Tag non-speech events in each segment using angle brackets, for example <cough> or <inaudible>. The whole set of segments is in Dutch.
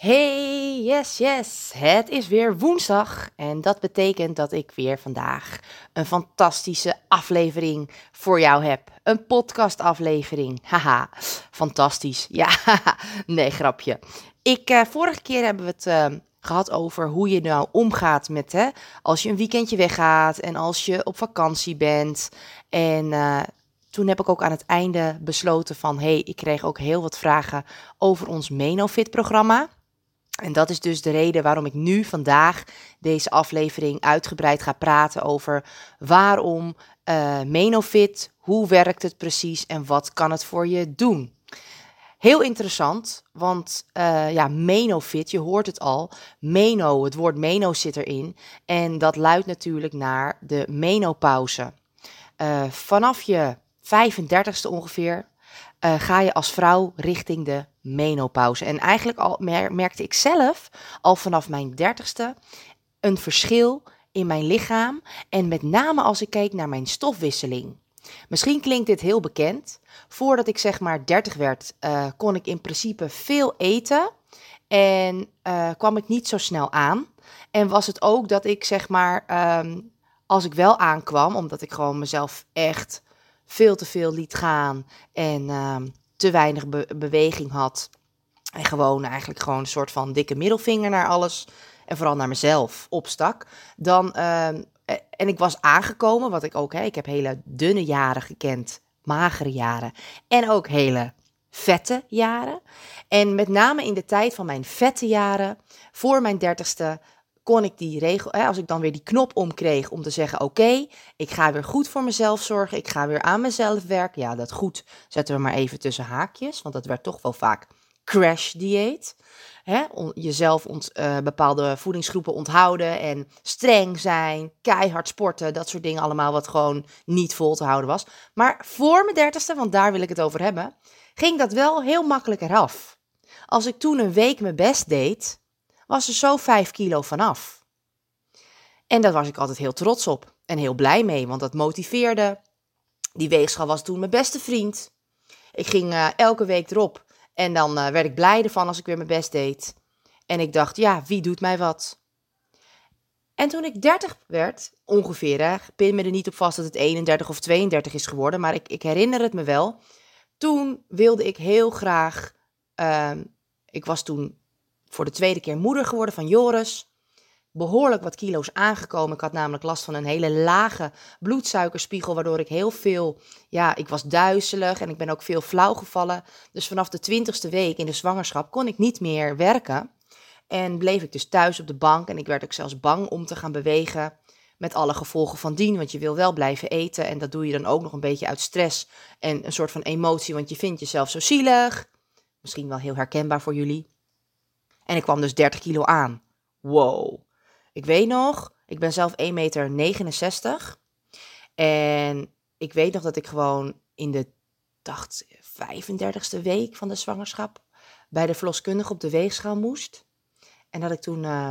Hey, yes, yes. Het is weer woensdag en dat betekent dat ik weer vandaag een fantastische aflevering voor jou heb. Een podcastaflevering. <laughs> Haha, fantastisch. Ja, <laughs> nee, grapje. Ik, uh, vorige keer hebben we het uh, gehad over hoe je nou omgaat met, hè, als je een weekendje weggaat en als je op vakantie bent. En uh, toen heb ik ook aan het einde besloten van, hey, ik kreeg ook heel wat vragen over ons Menofit programma. En dat is dus de reden waarom ik nu vandaag deze aflevering uitgebreid ga praten over waarom uh, Menofit, hoe werkt het precies en wat kan het voor je doen. Heel interessant, want uh, ja, Menofit, je hoort het al. Meno, het woord meno zit erin. En dat luidt natuurlijk naar de menopauze. Uh, vanaf je 35ste ongeveer ga je als vrouw richting de menopauze. En eigenlijk al merkte ik zelf al vanaf mijn dertigste een verschil in mijn lichaam. En met name als ik keek naar mijn stofwisseling. Misschien klinkt dit heel bekend. Voordat ik zeg maar 30 werd, uh, kon ik in principe veel eten. En uh, kwam ik niet zo snel aan. En was het ook dat ik zeg maar, um, als ik wel aankwam, omdat ik gewoon mezelf echt veel te veel liet gaan en uh, te weinig be beweging had. En gewoon eigenlijk gewoon een soort van dikke middelvinger naar alles. En vooral naar mezelf opstak. Dan, uh, en ik was aangekomen, wat ik ook, hè, ik heb hele dunne jaren gekend. Magere jaren. En ook hele vette jaren. En met name in de tijd van mijn vette jaren, voor mijn dertigste, ik die regel, hè, als ik dan weer die knop omkreeg om te zeggen: Oké, ik ga weer goed voor mezelf zorgen, ik ga weer aan mezelf werken. Ja, dat goed zetten we maar even tussen haakjes, want dat werd toch wel vaak crash dieet. Hè, jezelf uh, bepaalde voedingsgroepen onthouden en streng zijn, keihard sporten, dat soort dingen allemaal wat gewoon niet vol te houden was. Maar voor mijn dertigste, want daar wil ik het over hebben, ging dat wel heel makkelijk eraf. Als ik toen een week mijn best deed, was er zo 5 kilo vanaf. En daar was ik altijd heel trots op en heel blij mee, want dat motiveerde. Die weegschaal was toen mijn beste vriend. Ik ging uh, elke week erop en dan uh, werd ik blij ervan als ik weer mijn best deed. En ik dacht, ja, wie doet mij wat? En toen ik 30 werd, ongeveer, hè, pin me er niet op vast dat het 31 of 32 is geworden, maar ik, ik herinner het me wel. Toen wilde ik heel graag, uh, ik was toen voor de tweede keer moeder geworden van Joris. Behoorlijk wat kilo's aangekomen. Ik had namelijk last van een hele lage bloedsuikerspiegel, waardoor ik heel veel, ja, ik was duizelig en ik ben ook veel flauw gevallen. Dus vanaf de twintigste week in de zwangerschap kon ik niet meer werken. En bleef ik dus thuis op de bank en ik werd ook zelfs bang om te gaan bewegen. Met alle gevolgen van dien, want je wil wel blijven eten. En dat doe je dan ook nog een beetje uit stress en een soort van emotie, want je vindt jezelf zo zielig. Misschien wel heel herkenbaar voor jullie. En ik kwam dus 30 kilo aan. Wow. Ik weet nog, ik ben zelf 1,69 meter. En ik weet nog dat ik gewoon in de, dacht, 35ste week van de zwangerschap bij de verloskundige op de weegschaal moest. En dat ik toen uh,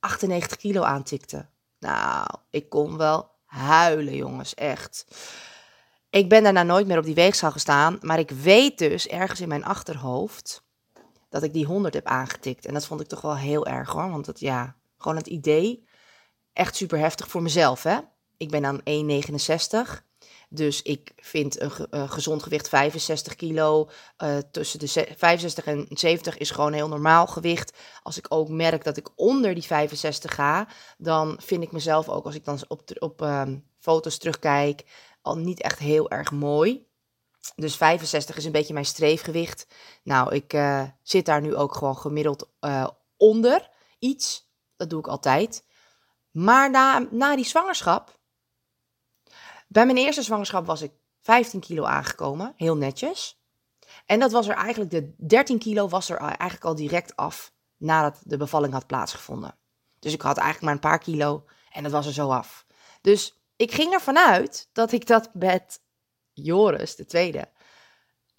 98 kilo aantikte. Nou, ik kon wel huilen, jongens, echt. Ik ben daarna nooit meer op die weegschaal gestaan, maar ik weet dus ergens in mijn achterhoofd dat ik die 100 heb aangetikt. En dat vond ik toch wel heel erg hoor. Want dat, ja, gewoon het idee. Echt super heftig voor mezelf, hè. Ik ben dan 1,69. Dus ik vind een, een, gezond gewicht 65 kilo. Uh, tussen de 65 en 70 is gewoon heel normaal gewicht. Als ik ook merk dat ik onder die 65 ga, dan vind ik mezelf ook, als ik dan op, op um, foto's terugkijk, al niet echt heel erg mooi. Dus 65 is een beetje mijn streefgewicht. Nou, ik uh, zit daar nu ook gewoon gemiddeld uh, onder iets. Dat doe ik altijd. Maar na, na die zwangerschap. Bij mijn eerste zwangerschap was ik 15 kilo aangekomen. Heel netjes. En dat was er eigenlijk, de 13 kilo was er eigenlijk al direct af nadat de bevalling had plaatsgevonden. Dus ik had eigenlijk maar een paar kilo en dat was er zo af. Dus ik ging ervan uit dat ik dat met Joris, de tweede,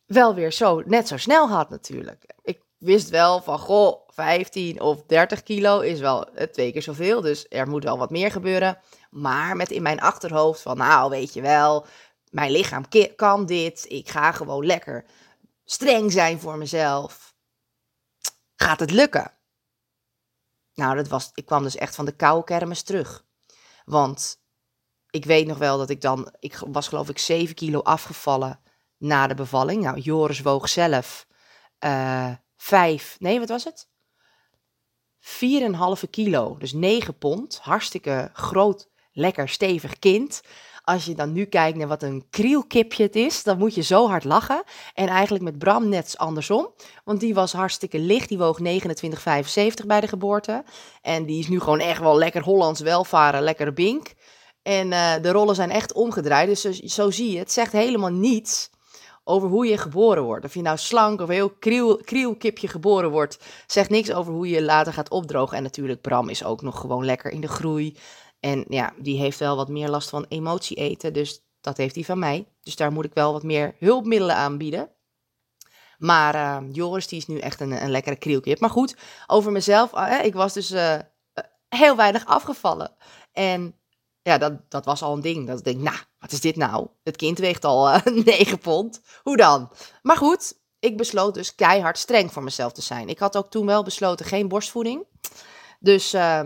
wel weer zo, net zo snel had natuurlijk. Ik wist wel van, goh, 15 of 30 kilo is wel twee keer zoveel, dus er moet wel wat meer gebeuren. Maar met in mijn achterhoofd van, nou, weet je wel, mijn lichaam kan dit, ik ga gewoon lekker streng zijn voor mezelf. gaat het lukken? Nou, dat was, ik kwam dus echt van de koude kermis terug. Want ik weet nog wel dat ik dan, ik was geloof ik 7 kilo afgevallen na de bevalling. Nou, Joris woog zelf uh, 5, nee, wat was het? 4,5 kilo, dus 9 pond. Hartstikke groot, lekker stevig kind. Als je dan nu kijkt naar wat een krielkipje het is, dan moet je zo hard lachen. En eigenlijk met Bram net andersom. Want die was hartstikke licht. Die woog 29,75 bij de geboorte. En die is nu gewoon echt wel lekker Hollands welvaren, lekker bink. En uh, de rollen zijn echt omgedraaid. Dus zo, zie je, het zegt helemaal niets over hoe je geboren wordt. Of je nou slank of heel kriel, krielkipje geboren wordt, zegt niks over hoe je later gaat opdrogen. En natuurlijk, Bram is ook nog gewoon lekker in de groei. En ja, die heeft wel wat meer last van emotie eten. Dus dat heeft hij van mij. Dus daar moet ik wel wat meer hulpmiddelen aanbieden. Maar uh, Joris, die is nu echt een, een lekkere krielkip. Maar goed, over mezelf. Uh, ik was dus heel weinig afgevallen. En ja, dat, dat was al een ding. Dat ik denk, nou, wat is dit nou? Het kind weegt al <laughs> uh, 9 pond. Hoe dan? Maar goed, ik besloot dus keihard streng voor mezelf te zijn. Ik had ook toen wel besloten geen borstvoeding. Dus uh,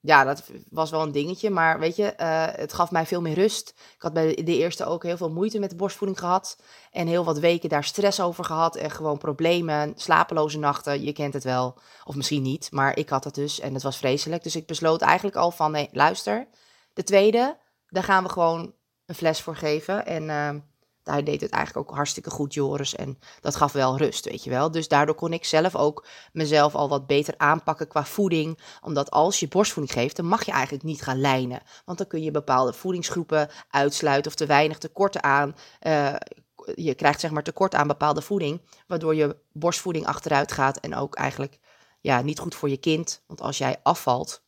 ja, dat was wel een dingetje. Maar weet je, uh, het gaf mij veel meer rust. Ik had bij de eerste ook heel veel moeite met de borstvoeding gehad. En heel wat weken daar stress over gehad. En gewoon problemen, slapeloze nachten. Je kent het wel. Of misschien niet. Maar ik had het dus en het was vreselijk. Dus ik besloot eigenlijk al van, nee, luister. De tweede, daar gaan we gewoon een fles voor geven. En uh, hij deed het eigenlijk ook hartstikke goed, Joris. En dat gaf wel rust, weet je wel. Dus daardoor kon ik zelf ook mezelf al wat beter aanpakken qua voeding. Omdat als je borstvoeding geeft, dan mag je eigenlijk niet gaan lijnen. Want dan kun je bepaalde voedingsgroepen uitsluiten of te weinig tekorten aan. Uh, je krijgt zeg maar tekort aan bepaalde voeding, waardoor je borstvoeding achteruit gaat en ook eigenlijk ja, niet goed voor je kind. Want als jij afvalt,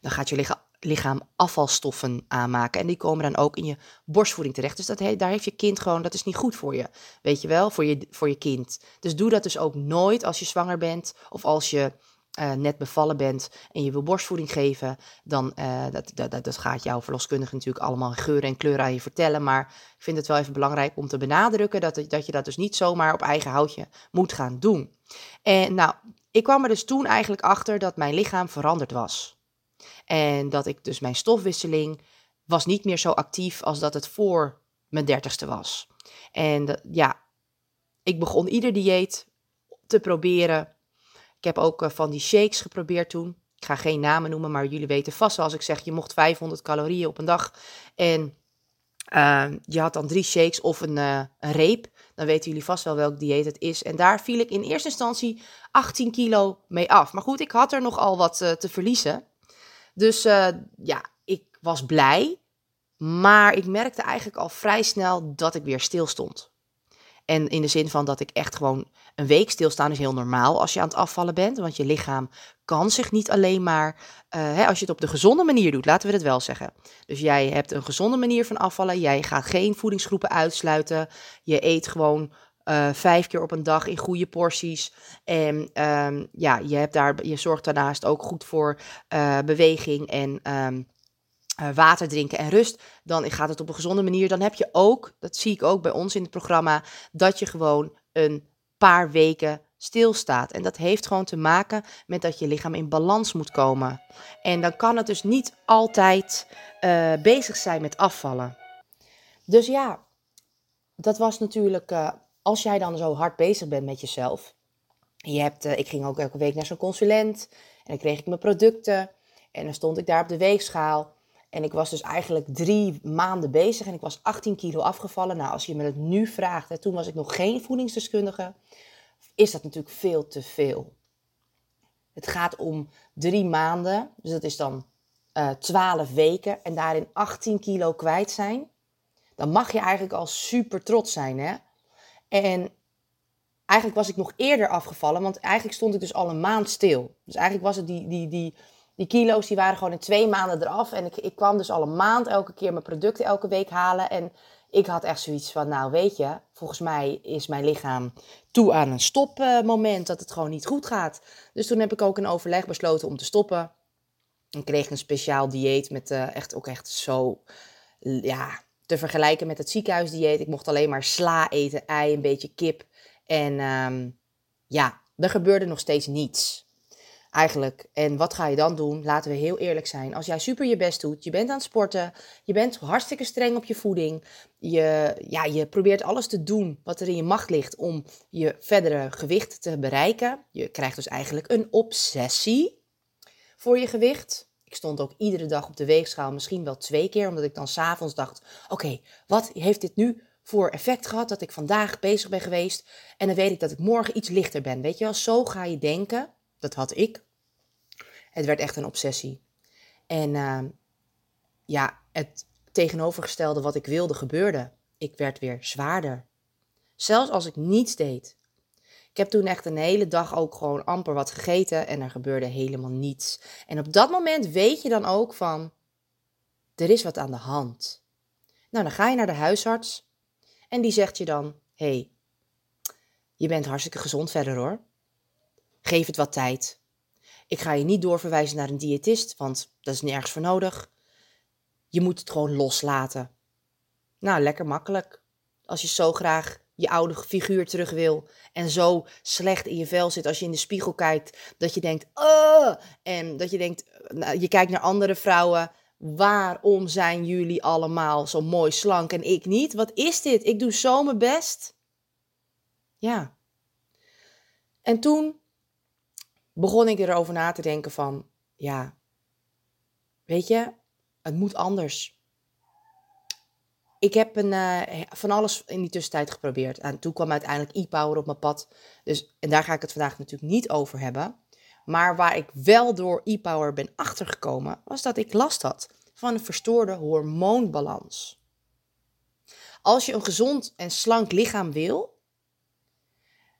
dan gaat je lichaam lichaam afvalstoffen aanmaken. En die komen dan ook in je borstvoeding terecht. Dus dat daar heeft je kind gewoon, dat is niet goed voor je. Weet je wel, voor je, voor je kind. Dus doe dat dus ook nooit als je zwanger bent of als je uh, net bevallen bent en je wil borstvoeding geven. Dan uh, dat, dat, dat gaat jouw verloskundige natuurlijk allemaal geuren en kleuren aan je vertellen. Maar ik vind het wel even belangrijk om te benadrukken dat, dat je dat dus niet zomaar op eigen houtje moet gaan doen. En nou, ik kwam er dus toen eigenlijk achter dat mijn lichaam veranderd was. En dat ik dus mijn stofwisseling was niet meer zo actief als dat het voor mijn dertigste was. En ja, ik begon ieder dieet te proberen. Ik heb ook eh, van die shakes geprobeerd toen. Ik ga geen namen noemen, maar jullie weten vast wel als ik zeg, je mocht 500 calorieën op een dag. En uh, je had dan drie shakes of een, uh, een reep. Dan weten jullie vast wel welk dieet het is. En daar viel ik in eerste instantie 18 kilo mee af. Maar goed, ik had er nogal wat uh, te verliezen. Dus uh, ja, ik was blij. Maar ik merkte eigenlijk al vrij snel dat ik weer stil stond. En in de zin van dat ik echt gewoon een week stilstaan is heel normaal als je aan het afvallen bent. Want je lichaam kan zich niet alleen maar, uh, hè, als je het op de gezonde manier doet, laten we het wel zeggen. Dus jij hebt een gezonde manier van afvallen. Jij gaat geen voedingsgroepen uitsluiten. Je eet gewoon uh, vijf keer op een dag in goede porties. En um, ja, je, hebt daar, je zorgt daarnaast ook goed voor uh, beweging en um, water drinken en rust. Dan gaat het op een gezonde manier. Dan heb je ook, dat zie ik ook bij ons in het programma, dat je gewoon een paar weken stilstaat. En dat heeft gewoon te maken met dat je lichaam in balans moet komen. En dan kan het dus niet altijd bezig zijn met afvallen. Dus ja, dat was natuurlijk als jij dan zo hard bezig bent met jezelf. Je hebt, uh, ik ging ook elke week naar zo'n consulent. En dan kreeg ik mijn producten. En dan stond ik daar op de weegschaal. En ik was dus eigenlijk drie maanden bezig. En ik was 18 kilo afgevallen. Nou, als je me het nu vraagt. Toen was ik nog geen voedingsdeskundige. Is dat natuurlijk veel te veel. Het gaat om drie maanden. Dus dat is dan uh, eh, 12 weken. En daarin 18 kilo kwijt zijn. Dan mag je eigenlijk al super trots zijn, hè? En eigenlijk was ik nog eerder afgevallen, want eigenlijk stond ik dus al een maand stil. Dus eigenlijk was het die, die, die, die kilo's, die waren gewoon in twee maanden eraf. En ik, ik kwam dus al een maand elke keer mijn producten elke week halen. En ik had echt zoiets van, nou weet je, volgens mij is mijn lichaam toe aan een stopmoment, dat het gewoon niet goed gaat. Dus toen heb ik ook een overleg besloten om te stoppen. Ik kreeg een speciaal dieet met uh, echt ook echt zo, ja, te vergelijken met het ziekenhuisdieet. Ik mocht alleen maar sla eten, ei, een beetje kip. En um, ja, er gebeurde nog steeds niets. Eigenlijk. En wat ga je dan doen? Laten we heel eerlijk zijn. Als jij super je best doet, je bent aan het sporten, je bent hartstikke streng op je voeding, je, ja, je probeert alles te doen wat er in je macht ligt om je verdere gewicht te bereiken. Je krijgt dus eigenlijk een obsessie voor je gewicht. Ik stond ook iedere dag op de weegschaal, misschien wel twee keer, omdat ik dan s'avonds dacht: oké, wat heeft dit nu voor effect gehad dat ik vandaag bezig ben geweest? En dan weet ik dat ik morgen iets lichter ben. Weet je wel, zo ga je denken. Dat had ik. Het werd echt een obsessie. En uh, ja, het tegenovergestelde wat ik wilde gebeurde. Ik werd weer zwaarder. Zelfs als ik niets deed. Ik heb toen echt een hele dag ook gewoon amper wat gegeten en er gebeurde helemaal niets. En op dat moment weet je dan ook van, er is wat aan de hand. Nou, dan ga je naar de huisarts en die zegt je dan, hey, je bent hartstikke gezond verder hoor. Geef het wat tijd. Ik ga je niet doorverwijzen naar een diëtist, want dat is nergens voor nodig. Je moet het gewoon loslaten. Nou, lekker makkelijk. Als je zo graag je oude figuur terug wil en zo slecht in je vel zit als je in de spiegel kijkt, dat je denkt, oh, en dat je denkt, nou, je kijkt naar andere vrouwen, waarom zijn jullie allemaal zo mooi slank en ik niet? Wat is dit? Ik doe zo mijn best. Ja. En toen begon ik erover na te denken van, ja, weet je, het moet anders. Ik heb een, uh, van alles in die tussentijd geprobeerd. En toen kwam uiteindelijk e-power op mijn pad. Dus, en daar ga ik het vandaag natuurlijk niet over hebben. Maar waar ik wel door e-power ben achtergekomen, was dat ik last had van een verstoorde hormoonbalans. Als je een gezond en slank lichaam wil,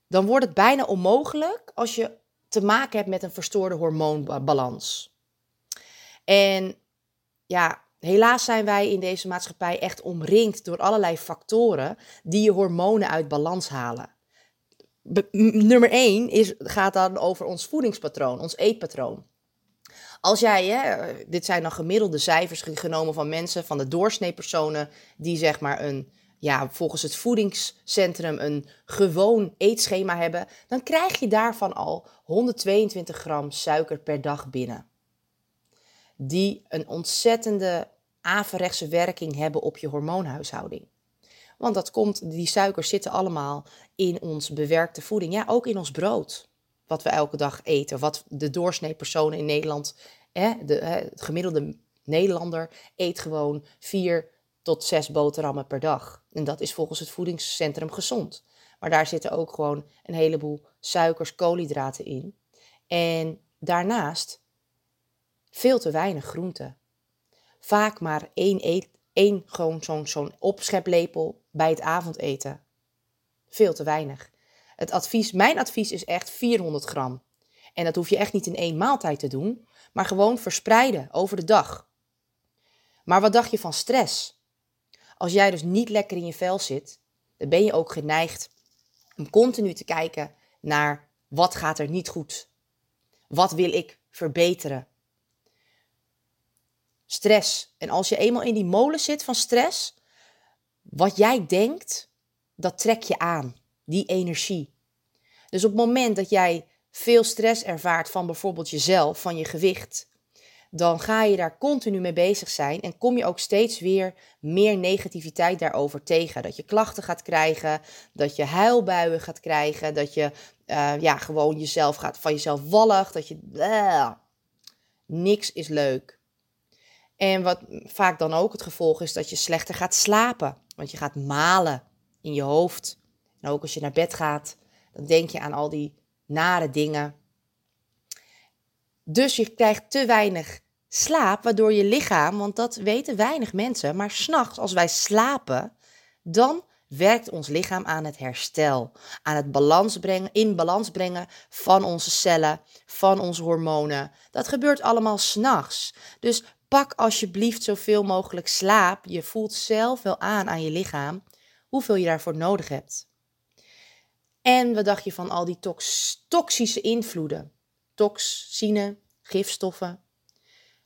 dan wordt het bijna onmogelijk als je te maken hebt met een verstoorde hormoonbalans. En ja, helaas zijn wij in deze maatschappij echt omringd door allerlei factoren die je hormonen uit balans halen. nummer 1 is, gaat dan over ons voedingspatroon, ons eetpatroon. Als jij, hè, dit zijn dan gemiddelde cijfers genomen van mensen, van de doorsneepersonen, die zeg maar een ja, volgens het voedingscentrum een gewoon eetschema hebben, dan krijg je daarvan al 122 gram suiker per dag binnen. Die een ontzettende averechtse werking hebben op je hormoonhuishouding. Want dat komt, die suikers zitten allemaal in ons bewerkte voeding. Ja, ook in ons brood. Wat we elke dag eten. Wat de doorsnee persoon in Nederland, hè, de, het gemiddelde Nederlander, eet gewoon vier tot zes boterhammen per dag. En dat is volgens het voedingscentrum gezond. Maar daar zitten ook gewoon een heleboel suikers, koolhydraten in. En daarnaast veel te weinig groenten. Vaak maar één, eet, één gewoon zo'n zo'n opscheplepel bij het avondeten. Veel te weinig. Het advies, mijn advies is echt 400 gram. En dat hoef je echt niet in één maaltijd te doen, maar gewoon verspreiden over de dag. Maar wat dacht je van stress? Als jij dus niet lekker in je vel zit, dan ben je ook geneigd om continu te kijken naar wat gaat er niet goed? Wat wil ik verbeteren? Stress. En als je eenmaal in die molen zit van stress, wat jij denkt, dat trek je aan, die energie. Dus op het moment dat jij veel stress ervaart van bijvoorbeeld jezelf, van je gewicht, dan ga je daar continu mee bezig zijn en kom je ook steeds weer meer negativiteit daarover tegen. Dat je klachten gaat krijgen, dat je huilbuien gaat krijgen, dat je uh, ja, gewoon jezelf gaat, van jezelf wallig, dat je... Niks is leuk. En wat vaak dan ook het gevolg is dat je slechter gaat slapen, want je gaat malen in je hoofd. En ook als je naar bed gaat, dan denk je aan al die nare dingen dus je krijgt te weinig slaap, waardoor je lichaam, want dat weten weinig mensen, maar s'nachts als wij slapen, dan werkt ons lichaam aan het herstel, aan het balans brengen, in balans brengen van onze cellen, van onze hormonen. Dat gebeurt allemaal s'nachts. Dus pak alsjeblieft zoveel mogelijk slaap. Je voelt zelf wel aan aan je lichaam hoeveel je daarvoor nodig hebt. En wat dacht je van al die toxische invloeden? toxine, gifstoffen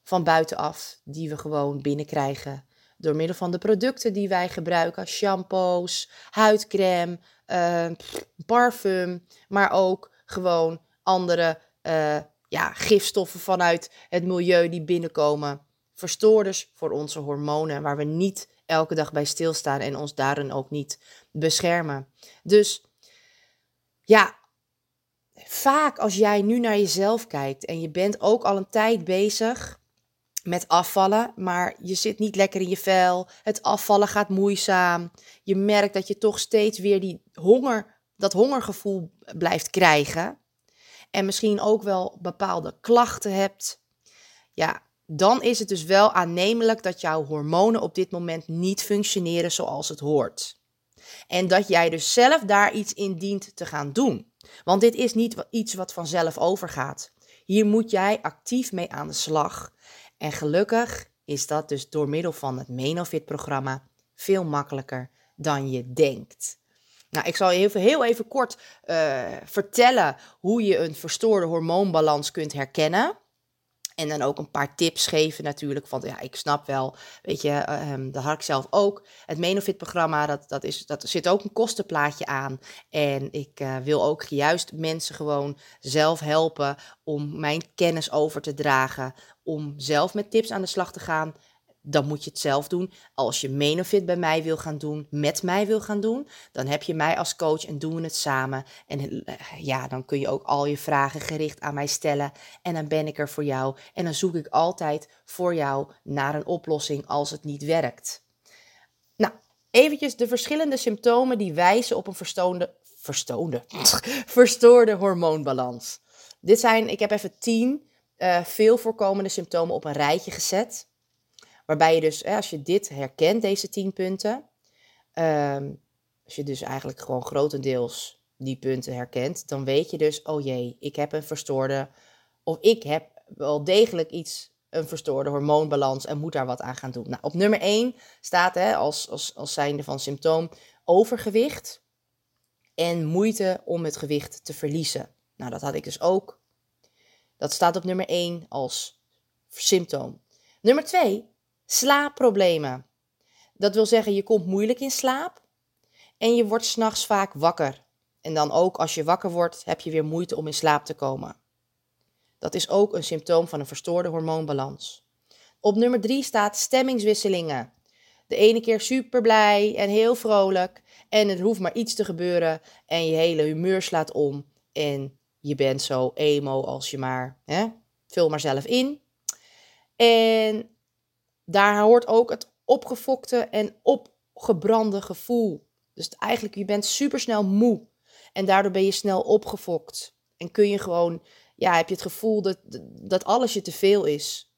van buitenaf die we gewoon binnenkrijgen door middel van de producten die wij gebruiken, shampoos, huidcrème, uh, parfum, maar ook gewoon andere uh, ja, gifstoffen vanuit het milieu die binnenkomen. Verstoorders voor onze hormonen, waar we niet elke dag bij stilstaan en ons daarin ook niet beschermen. Dus ja, vaak als jij nu naar jezelf kijkt en je bent ook al een tijd bezig met afvallen, maar je zit niet lekker in je vel, het afvallen gaat moeizaam, je merkt dat je toch steeds weer die honger, dat hongergevoel blijft krijgen en misschien ook wel bepaalde klachten hebt, ja, dan is het dus wel aannemelijk dat jouw hormonen op dit moment niet functioneren zoals het hoort. En dat jij dus zelf daar iets in dient te gaan doen. Want dit is niet iets wat vanzelf overgaat. Hier moet jij actief mee aan de slag. En gelukkig is dat dus door middel van het Menofit-programma veel makkelijker dan je denkt. Nou, ik zal je heel even kort uh, vertellen hoe je een verstoorde hormoonbalans kunt herkennen. En dan ook een paar tips geven natuurlijk. Want ja, ik snap wel, weet je, um, dat had ik zelf ook. Het Menofit-programma, dat, dat, is, dat zit ook een kostenplaatje aan. En ik uh, wil ook juist mensen gewoon zelf helpen om mijn kennis over te dragen. Om zelf met tips aan de slag te gaan dan moet je het zelf doen. Als je Menofit bij mij wil gaan doen, met mij wil gaan doen, dan heb je mij als coach en doen we het samen. En eh, ja, dan kun je ook al je vragen gericht aan mij stellen en dan ben ik er voor jou. En dan zoek ik altijd voor jou naar een oplossing als het niet werkt. Nou, eventjes de verschillende symptomen die wijzen op een <laughs> verstoorde hormoonbalans. Dit zijn, ik heb even tien uh, veel voorkomende symptomen op een rijtje gezet. Waarbij je dus, als je dit herkent, deze tien punten, ehm, als je dus eigenlijk gewoon grotendeels die punten herkent, dan weet je dus, oh jee, ik heb een verstoorde, of ik heb wel degelijk iets, een verstoorde hormoonbalans en moet daar wat aan gaan doen. Nou, op nummer 1 staat hè, als, als, als zijnde van symptoom overgewicht en moeite om het gewicht te verliezen. Nou, dat had ik dus ook. Dat staat op nummer 1 als symptoom. Nummer 2 Slaapproblemen. Dat wil zeggen, je komt moeilijk in slaap en je wordt s'nachts vaak wakker. En dan ook als je wakker wordt, heb je weer moeite om in slaap te komen. Dat is ook een symptoom van een verstoorde hormoonbalans. Op nummer drie staat stemmingswisselingen. De ene keer super blij en heel vrolijk en er hoeft maar iets te gebeuren en je hele humeur slaat om en je bent zo emo als je maar, hè? vul maar zelf in. En daar hoort ook het opgefokte en opgebrande gevoel. Dus eigenlijk, je bent supersnel moe. En daardoor ben je snel opgefokt. En kun je gewoon, ja, heb je het gevoel dat, dat alles je te veel is.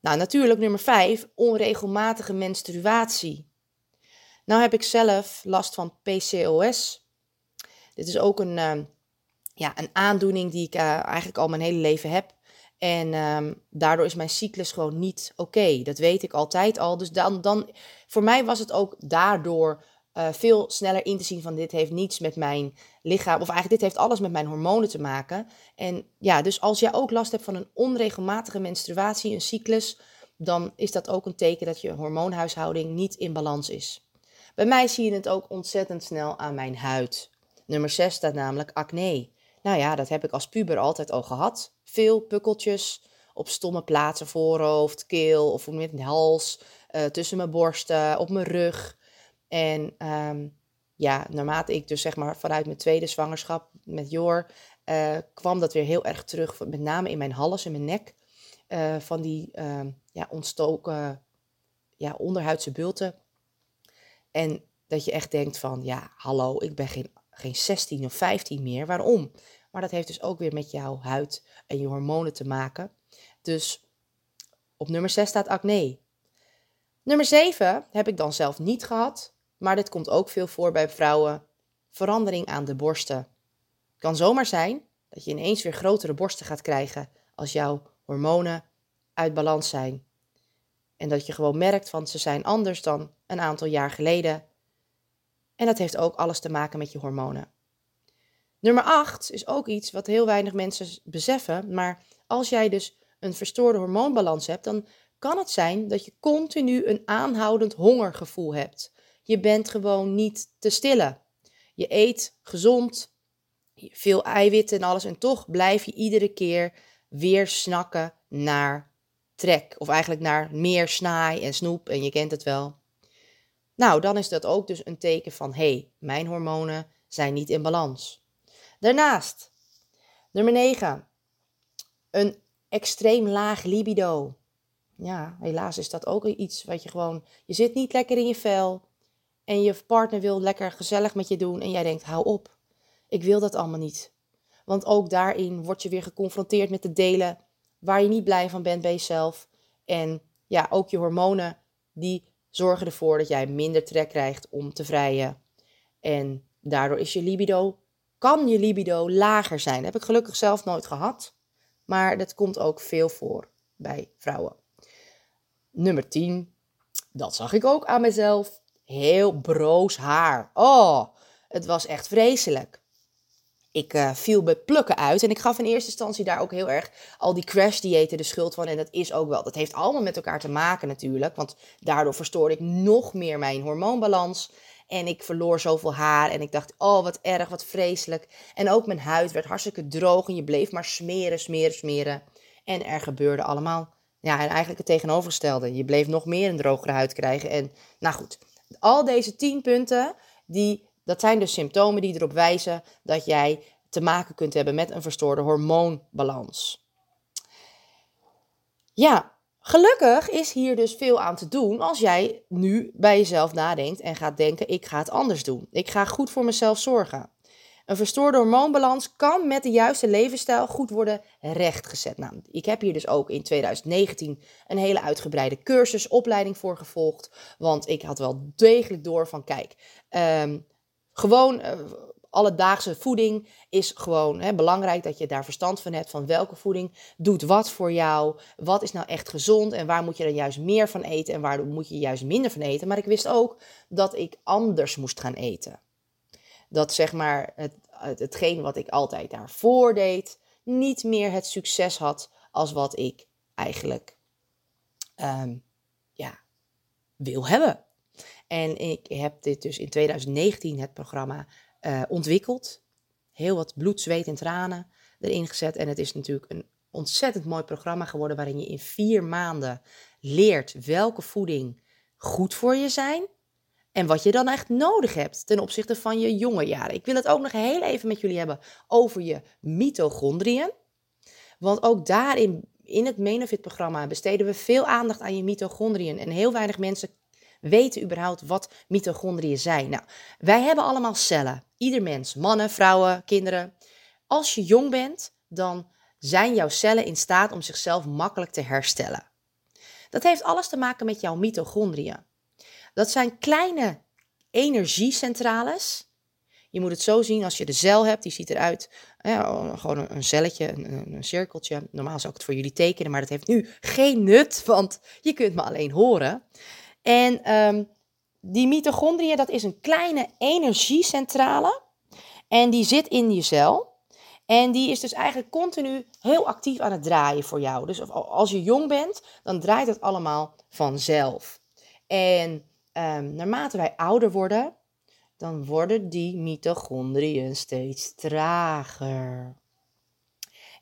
Nou, natuurlijk nummer 5, onregelmatige menstruatie. Nou heb ik zelf last van PCOS. Dit is ook een, uh, ja, een aandoening die ik uh, eigenlijk al mijn hele leven heb. En ehm, daardoor is mijn cyclus gewoon niet oké. Dat weet ik altijd al. Dus dan, dan, voor mij was het ook daardoor uh, veel sneller in te zien van dit heeft niets met mijn lichaam, of eigenlijk dit heeft alles met mijn hormonen te maken. En ja, dus als jij ook last hebt van een onregelmatige menstruatie, een cyclus, dan is dat ook een teken dat je hormoonhuishouding niet in balans is. Bij mij zie je het ook ontzettend snel aan mijn huid. Nummer 6 staat namelijk acne. Nou ja, dat heb ik als puber altijd al gehad veel pukkeltjes op stomme plaatsen, voorhoofd, keel of met de hals, uh, tussen mijn borsten, op mijn rug. En um, ja, naarmate ik dus zeg maar vanuit mijn tweede zwangerschap met Jor, uh, kwam dat weer heel erg terug, met name in mijn hals en mijn nek. Uh, van die uh, ja, ontstoken ja, onderhuidse bulten. En dat je echt denkt van, ja, hallo, ik ben geen, geen 16 of 15 meer. Waarom? Maar dat heeft dus ook weer met jouw huid en je hormonen te maken. Dus op nummer 6 staat acne. Nummer 7 heb ik dan zelf niet gehad, maar dit komt ook veel voor bij vrouwen. Verandering aan de borsten. Kan zomaar zijn dat je ineens weer grotere borsten gaat krijgen als jouw hormonen uit balans zijn. En dat je gewoon merkt van ze zijn anders dan een aantal jaar geleden. En dat heeft ook alles te maken met je hormonen. Nummer 8 is ook iets wat heel weinig mensen beseffen. Maar als jij dus een verstoorde hormoonbalans hebt, dan kan het zijn dat je continu een aanhoudend hongergevoel hebt. Je bent gewoon niet te stillen. Je eet gezond veel eiwitten en alles. En toch blijf je iedere keer weer snakken naar trek. Of eigenlijk naar meer snaai en snoep. En je kent het wel. Nou, dan is dat ook dus een teken van: hé, hey, mijn hormonen zijn niet in balans. Daarnaast, nummer 9. Een extreem laag libido. Ja, helaas is dat ook iets wat je gewoon. Je zit niet lekker in je vel. En je partner wil lekker gezellig met je doen. En jij denkt: hou op. Ik wil dat allemaal niet. Want ook daarin word je weer geconfronteerd met de delen waar je niet blij van bent bij jezelf. En ja, ook je hormonen, die zorgen ervoor dat jij minder trek krijgt om te vrijen. En daardoor is je libido, kan je libido lager zijn. Dat heb ik gelukkig zelf nooit gehad. Maar dat komt ook veel voor bij vrouwen. Nummer 10. Dat zag ik ook aan mezelf. Heel broos haar. Oh, het was echt vreselijk ik uh, viel bij plukken uit. En ik gaf in eerste instantie daar ook heel erg al die crash-diëten de schuld van. En dat is ook wel. Dat heeft allemaal met elkaar te maken natuurlijk. Want daardoor verstoorde ik nog meer mijn hormoonbalans. En ik verloor zoveel haar. En ik dacht, oh wat erg, wat vreselijk. En ook mijn huid werd hartstikke droog. En je bleef maar smeren, smeren, smeren. En er gebeurde allemaal. Ja, en eigenlijk het tegenovergestelde. Je bleef nog meer een drogere huid krijgen. En nou goed, al deze tien punten, die dat zijn dus symptomen die erop wijzen dat jij te maken kunt hebben met een verstoorde hormoonbalans. Ja, gelukkig is hier dus veel aan te doen als jij nu bij jezelf nadenkt en gaat denken: ik ga het anders doen. Ik ga goed voor mezelf zorgen. Een verstoorde hormoonbalans kan met de juiste levensstijl goed worden rechtgezet. Nou, ik heb hier dus ook in 2019 een hele uitgebreide cursus, opleiding voor gevolgd. Want ik had wel degelijk door van, kijk, um, gewoon uh, alledaagse voeding is gewoon hè, belangrijk dat je daar verstand van hebt van welke voeding doet wat voor jou. Wat is nou echt gezond en waar moet je dan juist meer van eten en waar moet je juist minder van eten. Maar ik wist ook dat ik anders moest gaan eten. Dat zeg maar het, het, hetgeen wat ik altijd daarvoor deed niet meer het succes had als wat ik eigenlijk um, ja, wil hebben. En ik heb dit dus in 2019 het programma uh, ontwikkeld. Heel wat bloed, zweet en tranen erin gezet. En het is natuurlijk een ontzettend mooi programma geworden waarin je in vier maanden leert welke voeding goed voor je zijn. En wat je dan echt nodig hebt ten opzichte van je jonge jaren. Ik wil het ook nog heel even met jullie hebben over je mitochondriën. Want ook daarin, in het Menofit-programma, besteden we veel aandacht aan je mitochondriën. En heel weinig mensen weten überhaupt wat mitochondriën zijn. Nou, wij hebben allemaal cellen. Ieder mens, mannen, vrouwen, kinderen. Als je jong bent, dan zijn jouw cellen in staat om zichzelf makkelijk te herstellen. Dat heeft alles te maken met jouw mitochondriën. Dat zijn kleine energiecentrales. Je moet het zo zien als je de cel hebt, die ziet eruit, ja, gewoon een, celletje, een, een, cirkeltje. Normaal zou ik het voor jullie tekenen, maar dat heeft nu geen nut, want je kunt me alleen horen. En um, die mitochondriën, dat is een kleine energiecentrale. En die zit in je cel. En die is dus eigenlijk continu heel actief aan het draaien voor jou. Dus als je jong bent, dan draait het allemaal vanzelf. En um, naarmate wij ouder worden, dan worden die mitochondriën steeds trager.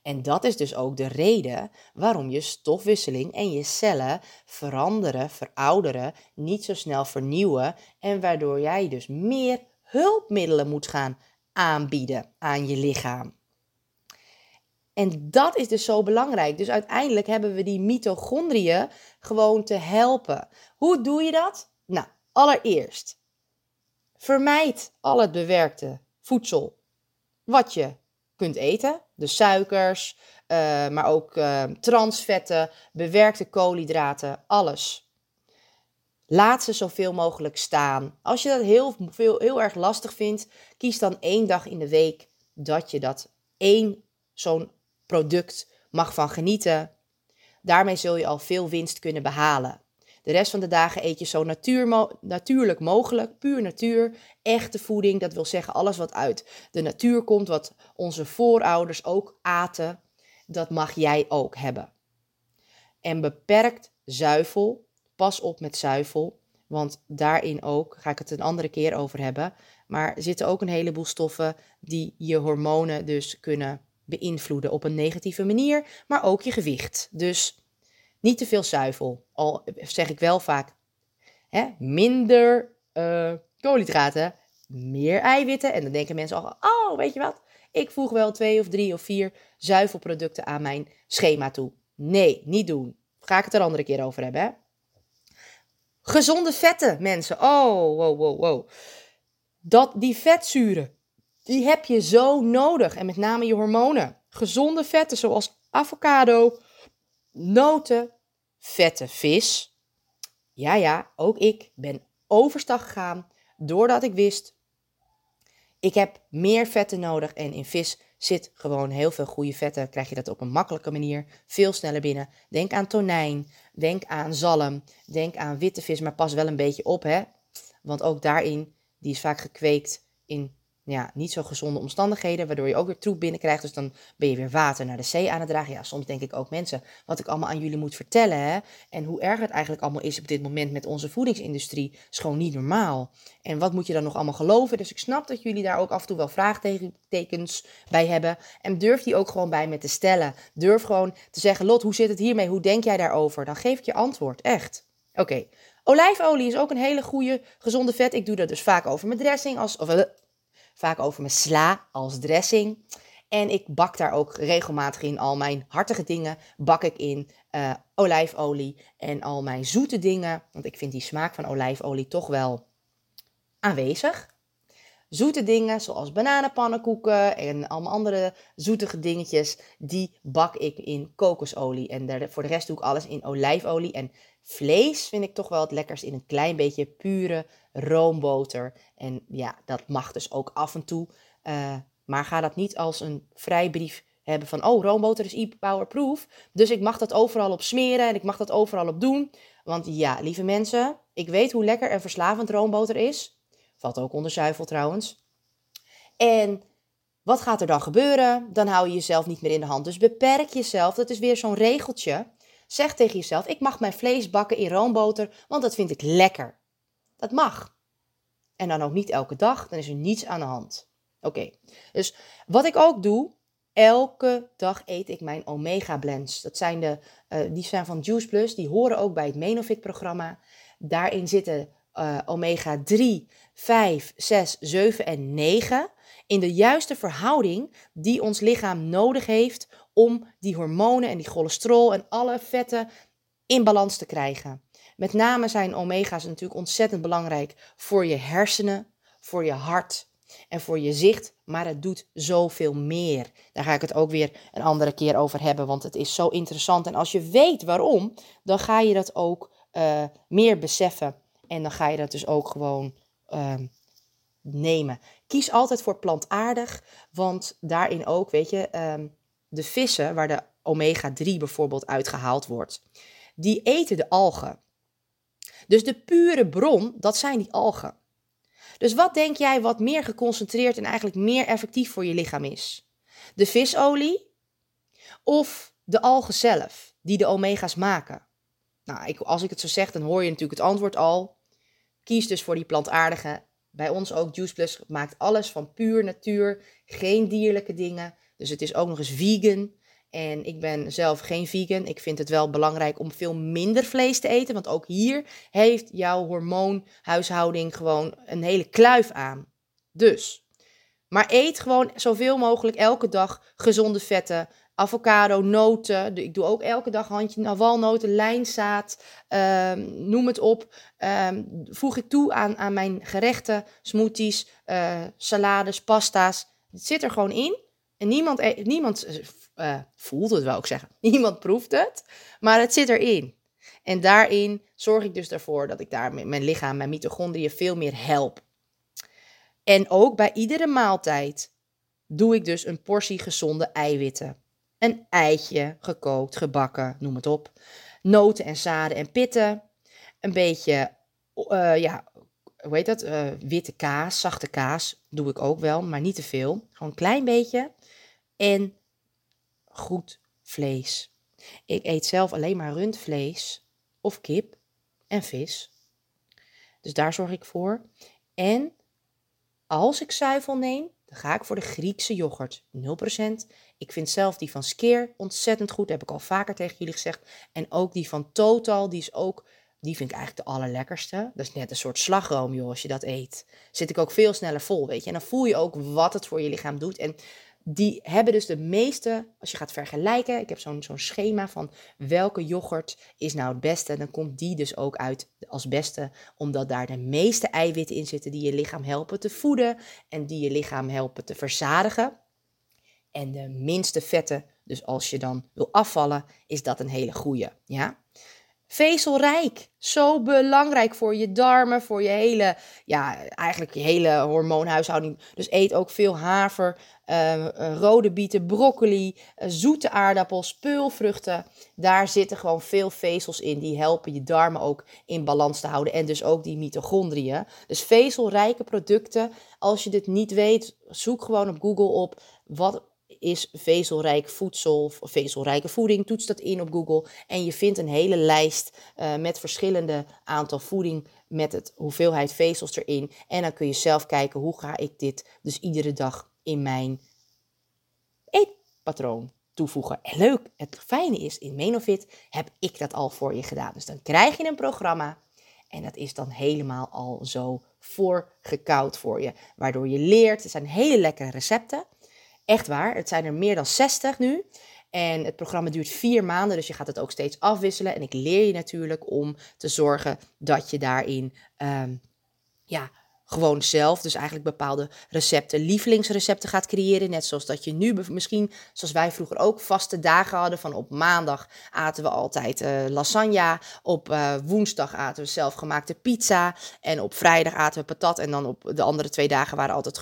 En dat is dus ook de reden waarom je stofwisseling en je cellen veranderen, verouderen, niet zo snel vernieuwen en waardoor jij dus meer hulpmiddelen moet gaan aanbieden aan je lichaam. En dat is dus zo belangrijk. Dus uiteindelijk hebben we die mitochondriën gewoon te helpen. Hoe doe je dat? Nou, allereerst, vermijd al het bewerkte voedsel wat je kunt eten. De suikers, uh, maar ook uh, transvetten, bewerkte koolhydraten, alles. Laat ze zoveel mogelijk staan. Als je dat heel, veel, heel erg lastig vindt, kies dan één dag in de week dat je dat één zo'n product mag van genieten. Daarmee zul je al veel winst kunnen behalen. De rest van de dagen eet je zo natuur, natuurlijk mogelijk, puur natuur, echte voeding. Dat wil zeggen alles wat uit de natuur komt, wat onze voorouders ook aten, dat mag jij ook hebben. En beperkt zuivel, pas op met zuivel, want daarin ook, ga ik het een andere keer over hebben, Maar zitten ook een heleboel stoffen die je hormonen dus kunnen beïnvloeden op een negatieve manier, maar ook je gewicht. Dus niet te veel zuivel. Al zeg ik wel vaak hè, minder uh, koolhydraten, meer eiwitten. En dan denken mensen al, oh, weet je wat? Ik voeg wel twee of drie of vier zuivelproducten aan mijn schema toe. Nee, niet doen. Ga ik het er andere keer over hebben, hè? Gezonde vetten, mensen. Oh, wow, wow, wow. Dat, die vetzuren, die heb je zo nodig. En met name je hormonen. Gezonde vetten zoals avocado, noten, vette vis. Ja, ja, ook ik ben overstag gegaan doordat ik wist, ik heb meer vetten nodig en in vis zit gewoon heel veel goede vetten. Krijg je dat op een makkelijke manier veel sneller binnen. Denk aan tonijn, denk aan zalm, denk aan witte vis, maar pas wel een beetje op, hè. Want ook daarin, die is vaak gekweekt in ja, niet zo gezonde omstandigheden, waardoor je ook weer troep binnenkrijgt. Dus dan ben je weer water naar de zee aan het dragen. Ja, soms denk ik ook mensen, wat ik allemaal aan jullie moet vertellen. Hè? En hoe erg het eigenlijk allemaal is op dit moment met onze voedingsindustrie, is gewoon niet normaal. En wat moet je dan nog allemaal geloven? Dus ik snap dat jullie daar ook af en toe wel vraagtekens bij hebben. En durf die ook gewoon bij me te stellen. Durf gewoon te zeggen, Lot, hoe zit het hiermee? Hoe denk jij daarover? Dan geef ik je antwoord, echt. Oké. Olijfolie is ook een hele goede, gezonde vet. Ik doe dat dus vaak over mijn dressing, als, eh, vaak over mijn sla als dressing. En ik bak daar ook regelmatig in al mijn hartige dingen. Bak ik in uh, olijfolie en al mijn zoete dingen. Want ik vind die smaak van olijfolie toch wel aanwezig. Zoete dingen zoals bananenpannenkoeken en allemaal andere zoetige dingetjes, die bak ik in kokosolie. En voor de rest doe ik alles in olijfolie. En vlees vind ik toch wel het lekkerst in een klein beetje pure roomboter. En ja, dat mag dus ook af en toe. Uh, maar ga dat niet als een vrijbrief hebben van, oh, roomboter is e-powerproof. Dus ik mag dat overal op smeren en ik mag dat overal op doen. Want ja, lieve mensen, ik weet hoe lekker en verslavend roomboter is. Valt ook onder zuivel trouwens. En wat gaat er dan gebeuren? Dan hou je jezelf niet meer in de hand. Dus beperk jezelf. Dat is weer zo'n regeltje. Zeg tegen jezelf: ik mag mijn vlees bakken in roomboter, want dat vind ik lekker. Dat mag. En dan ook niet elke dag, dan is er niets aan de hand. Oké, dus wat ik ook doe, elke dag eet ik mijn omega blends. Dat zijn de, uh, die zijn van Juice Plus, die horen ook bij het Menofit programma. Daarin zitten uh, omega 3, 5, 6, 7 en 9 in de juiste verhouding die ons lichaam nodig heeft om die hormonen en die cholesterol en alle vetten in balans te krijgen. Met name zijn omega's natuurlijk ontzettend belangrijk voor je hersenen, voor je hart en voor je zicht, maar het doet zoveel meer. Daar ga ik het ook weer een andere keer over hebben, want het is zo interessant. En als je weet waarom, dan ga je dat ook uh, meer beseffen en dan ga je dat dus ook gewoon uh, nemen. Kies altijd voor plantaardig, want daarin ook, weet je, uh, de vissen waar de omega-3 bijvoorbeeld uitgehaald wordt, die eten de algen. Dus de pure bron, dat zijn die algen. Dus wat denk jij wat meer geconcentreerd en eigenlijk meer effectief voor je lichaam is? De visolie of de algen zelf, die de omega's maken? Nou, ik, als ik het zo zeg, dan hoor je natuurlijk het antwoord al. Kies dus voor die plantaardige. Bij ons ook Juice Plus maakt alles van puur natuur, geen dierlijke dingen. Dus het is ook nog eens vegan. En ik ben zelf geen vegan. Ik vind het wel belangrijk om veel minder vlees te eten. Want ook hier heeft jouw hormoonhuishouding gewoon een hele kluif aan. Dus, maar eet gewoon zoveel mogelijk elke dag gezonde vetten. Avocado, noten. Ik doe ook elke dag handje walnoten, lijnzaad. Um, noem het op. Um, voeg ik toe aan, aan mijn gerechten, smoothies, uh, salades, pasta's. Het zit er gewoon in. En niemand, e-, niemand uh, voelt het, wel ik zeggen. <laughs> Niemand proeft het, maar het zit erin. En daarin zorg ik dus ervoor dat ik daar mijn lichaam, mijn mitochondriën veel meer help. En ook bij iedere maaltijd doe ik dus een portie gezonde eiwitten. Een eitje, gekookt, gebakken, noem het op. Noten en zaden en pitten. Een beetje, uh, ja, hoe heet dat? Uh, witte kaas, zachte kaas doe ik ook wel, maar niet te veel. Gewoon een klein beetje. En goed vlees. Ik eet zelf alleen maar rundvlees of kip en vis. Dus daar zorg ik voor. En als ik zuivel neem, dan ga ik voor de Griekse yoghurt. 0%. Ik vind zelf die van Skeer ontzettend goed. heb ik al vaker tegen jullie gezegd. En ook die van Total, die is ook... Die vind ik eigenlijk de allerlekkerste. Dat is net een soort slagroom, joh, als je dat eet. Zit ik ook veel sneller vol, weet je. En dan voel je ook wat het voor je lichaam doet. En die hebben dus de meeste, als je gaat vergelijken, ik heb zo'n zo'n schema van welke yoghurt is nou het beste, dan komt die dus ook uit als beste, omdat daar de meeste eiwitten in zitten die je lichaam helpen te voeden en die je lichaam helpen te verzadigen. En de minste vetten, dus als je dan wil afvallen, is dat een hele goede, ja. Vezelrijk, zo belangrijk voor je darmen, voor je hele, ja, eigenlijk je hele hormoonhuishouding. Dus eet ook veel haver, uh, rode bieten, broccoli, uh, zoete aardappels, peulvruchten. Daar zitten gewoon veel vezels in. Die helpen je darmen ook in balans te houden. En dus ook die mitochondriën. Dus vezelrijke producten. Als je dit niet weet, zoek gewoon op Google op wat is vezelrijk voedsel of vezelrijke voeding. Toets dat in op Google en je vindt een hele lijst uh, met verschillende aantal voeding met het hoeveelheid vezels erin. En dan kun je zelf kijken hoe ga ik dit dus iedere dag in mijn eetpatroon toevoegen. En leuk, het fijne is, in Menofit heb ik dat al voor je gedaan. Dus dan krijg je een programma en dat is dan helemaal al zo voorgekoud voor je. Waardoor je leert, het zijn hele lekkere recepten. Echt waar, het zijn er meer dan 60 nu. En het programma duurt vier maanden, dus je gaat het ook steeds afwisselen. En ik leer je natuurlijk om te zorgen dat je daarin um, ja, gewoon zelf, dus eigenlijk bepaalde recepten, lievelingsrecepten gaat creëren. Net zoals dat je nu misschien, zoals wij vroeger ook, vaste dagen hadden. Van op maandag aten we altijd uh, lasagne. Op uh, woensdag aten we zelfgemaakte pizza. En op vrijdag aten we patat. En dan op de andere twee dagen waren altijd,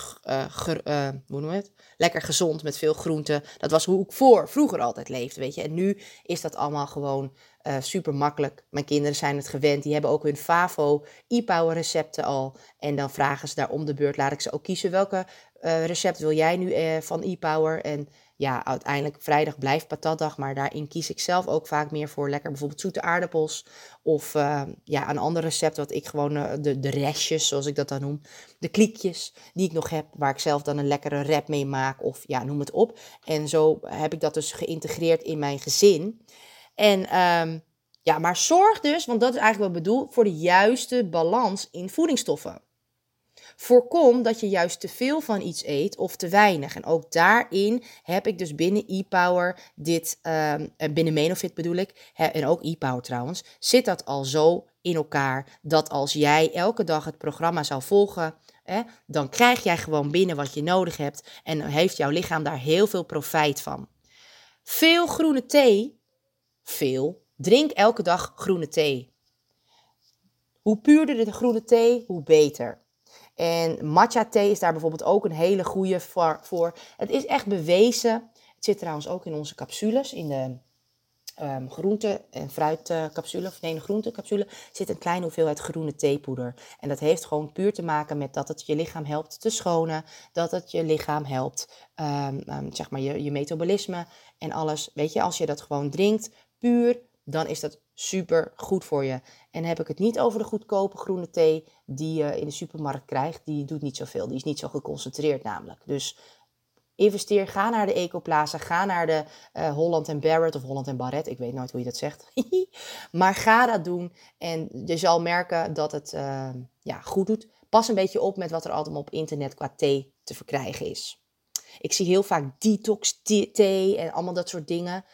ger, hoe noem je het? Lekker gezond met veel groenten. Dat was hoe ik voor vroeger altijd leefde, weet je. En nu is dat allemaal gewoon uh, super makkelijk. Mijn kinderen zijn het gewend. Die hebben ook hun Favo e-power recepten al. En dan vragen ze daar om de beurt. Laat ik ze ook kiezen welke uh, recept wil jij nu uh, van e-power. En ja, uiteindelijk vrijdag blijft patatdag, maar daarin kies ik zelf ook vaak meer voor lekker bijvoorbeeld zoete aardappels of uh, ja, een ander recept wat ik gewoon, uh, de, de restjes zoals ik dat dan noem, de kliekjes die ik nog heb, waar ik zelf dan een lekkere rap mee maak of ja, noem het op. En zo heb ik dat dus geïntegreerd in mijn gezin. En um, ja, maar zorg dus, want dat is eigenlijk wat ik bedoel, voor de juiste balans in voedingsstoffen. Voorkom dat je juist te veel van iets eet of te weinig. En ook daarin heb ik dus binnen e-power dit, um, binnen Menofit bedoel ik, en ook e-power trouwens, zit dat al zo in elkaar dat als jij elke dag het programma zou volgen, dan krijg jij gewoon binnen wat je nodig hebt en heeft jouw lichaam daar heel veel profijt van. Veel groene thee, veel, drink elke dag groene thee. Hoe puurder de groene thee, hoe beter. En matcha thee is daar bijvoorbeeld ook een hele goede voor. Het is echt bewezen. Het zit trouwens ook in onze capsules, in de um, groente- en fruitcapsule, of nee, de groentecapsule, zit een kleine hoeveelheid groene theepoeder. En dat heeft gewoon puur te maken met dat het je lichaam helpt te schonen, dat het je lichaam helpt, um, um, zeg maar, je, je metabolisme en alles. Weet je, als je dat gewoon drinkt, puur, dan is dat super goed voor je. En heb ik het niet over de goedkope groene thee die je in de supermarkt krijgt. Die doet niet zoveel. Die is niet zo geconcentreerd namelijk. Dus investeer, ga naar de Ecoplaza, ga naar de uh, Holland en Barrett of Holland en Barrett. Ik weet nooit hoe je dat zegt. <laughs> maar ga dat doen en je zal merken dat het uh, ja, goed doet. Pas een beetje op met wat er altijd op internet qua thee te verkrijgen is. Ik zie heel vaak detox thee en allemaal dat soort dingen.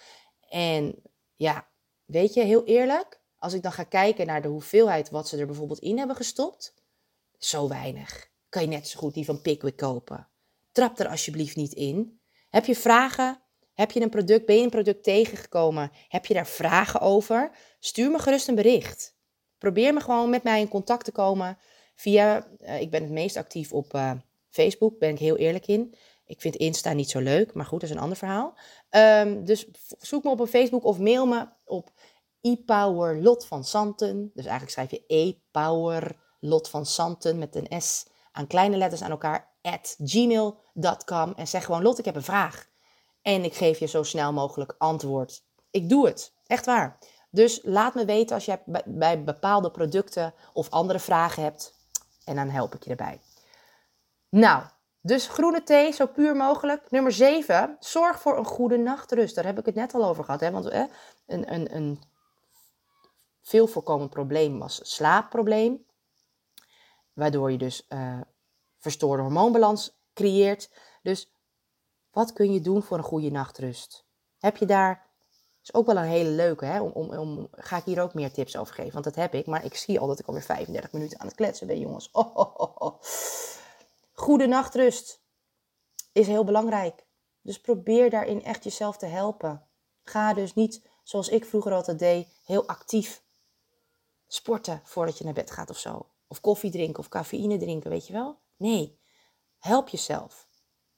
En ja, weet je, heel eerlijk, als ik dan ga kijken naar de hoeveelheid wat ze er bijvoorbeeld in hebben gestopt, zo weinig. Kan je net zo goed die van Pickwick kopen. Trap er alsjeblieft niet in. Heb je vragen? Heb je een product, ben je een product tegengekomen? Heb je daar vragen over? Stuur me gerust een bericht. Probeer me gewoon met mij in contact te komen via, uh, ik ben het meest actief op uh, Facebook, ben ik heel eerlijk in. Ik vind Insta niet zo leuk, maar goed, dat is een ander verhaal. Um, dus zoek me op een Facebook of mail me op e-power lot van Santen. Dus eigenlijk schrijf je e-power lot van Santen met een S aan kleine letters aan elkaar at gmail.com en zeg gewoon Lot, ik heb een vraag. En ik geef je zo snel mogelijk antwoord. Ik doe het, echt waar. Dus laat me weten als je bij bepaalde producten of andere vragen hebt en dan help ik je erbij. Nou, dus groene thee, zo puur mogelijk. Nummer 7, zorg voor een goede nachtrust. Daar heb ik het net al over gehad. Hè? Want een, een, een veel voorkomend probleem was slaapprobleem. Waardoor je dus uh, verstoorde hormoonbalans creëert. Dus wat kun je doen voor een goede nachtrust? Heb je daar is ook wel een hele leuke, hè? Om, om, om, ga ik hier ook meer tips over geven, want dat heb ik. Maar ik zie al dat ik alweer 35 minuten aan het kletsen ben, jongens. <laughs> Goede nachtrust is heel belangrijk. Dus probeer daarin echt jezelf te helpen. Ga dus niet, zoals ik vroeger altijd deed, heel actief sporten voordat je naar bed gaat of zo. Of koffie drinken of cafeïne drinken, weet je wel? Nee, help jezelf.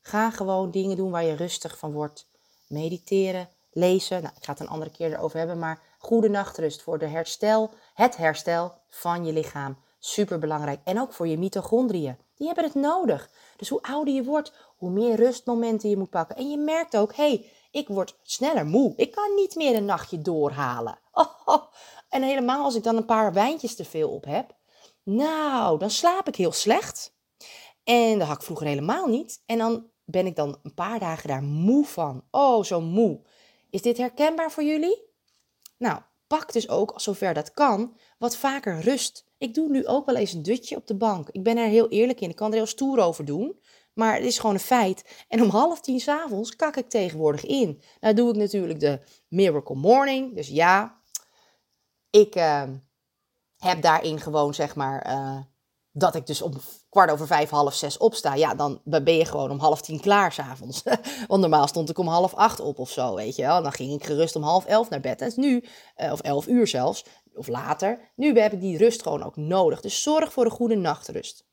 Ga gewoon dingen doen waar je rustig van wordt. Mediteren, lezen. Nou, ik ga het een andere keer erover hebben, maar goede nachtrust voor de herstel, het herstel van je lichaam. Super belangrijk. En ook voor je mitochondriën. Die hebben het nodig. Dus hoe ouder je wordt, hoe meer rustmomenten je moet pakken. En je merkt ook, hé, hey, ik word sneller moe. Ik kan niet meer een nachtje doorhalen. <laughs> En helemaal als ik dan een paar wijntjes te veel op heb. Nou, dan slaap ik heel slecht. En dat had ik vroeger helemaal niet. En dan ben ik dan een paar dagen daar moe van. Oh, zo moe. Is dit herkenbaar voor jullie? Nou, pak dus ook, zover dat kan, wat vaker rust. Ik doe nu ook wel eens een dutje op de bank. Ik ben er heel eerlijk in. Ik kan er heel stoer over doen. Maar het is gewoon een feit. En om half tien s'avonds kak ik tegenwoordig in. Nou doe ik natuurlijk de Miracle Morning. Dus ja, ik uh, heb daarin gewoon zeg maar uh, dat ik dus om kwart over vijf, half zes opsta, ja, dan ben je gewoon om half tien klaar s'avonds. <laughs> Want normaal stond ik om half acht op of zo, weet je wel. Dan ging ik gerust om half elf naar bed. En nu, uh, of elf uur zelfs, of later, nu heb ik die rust gewoon ook nodig. Dus zorg voor een goede nachtrust.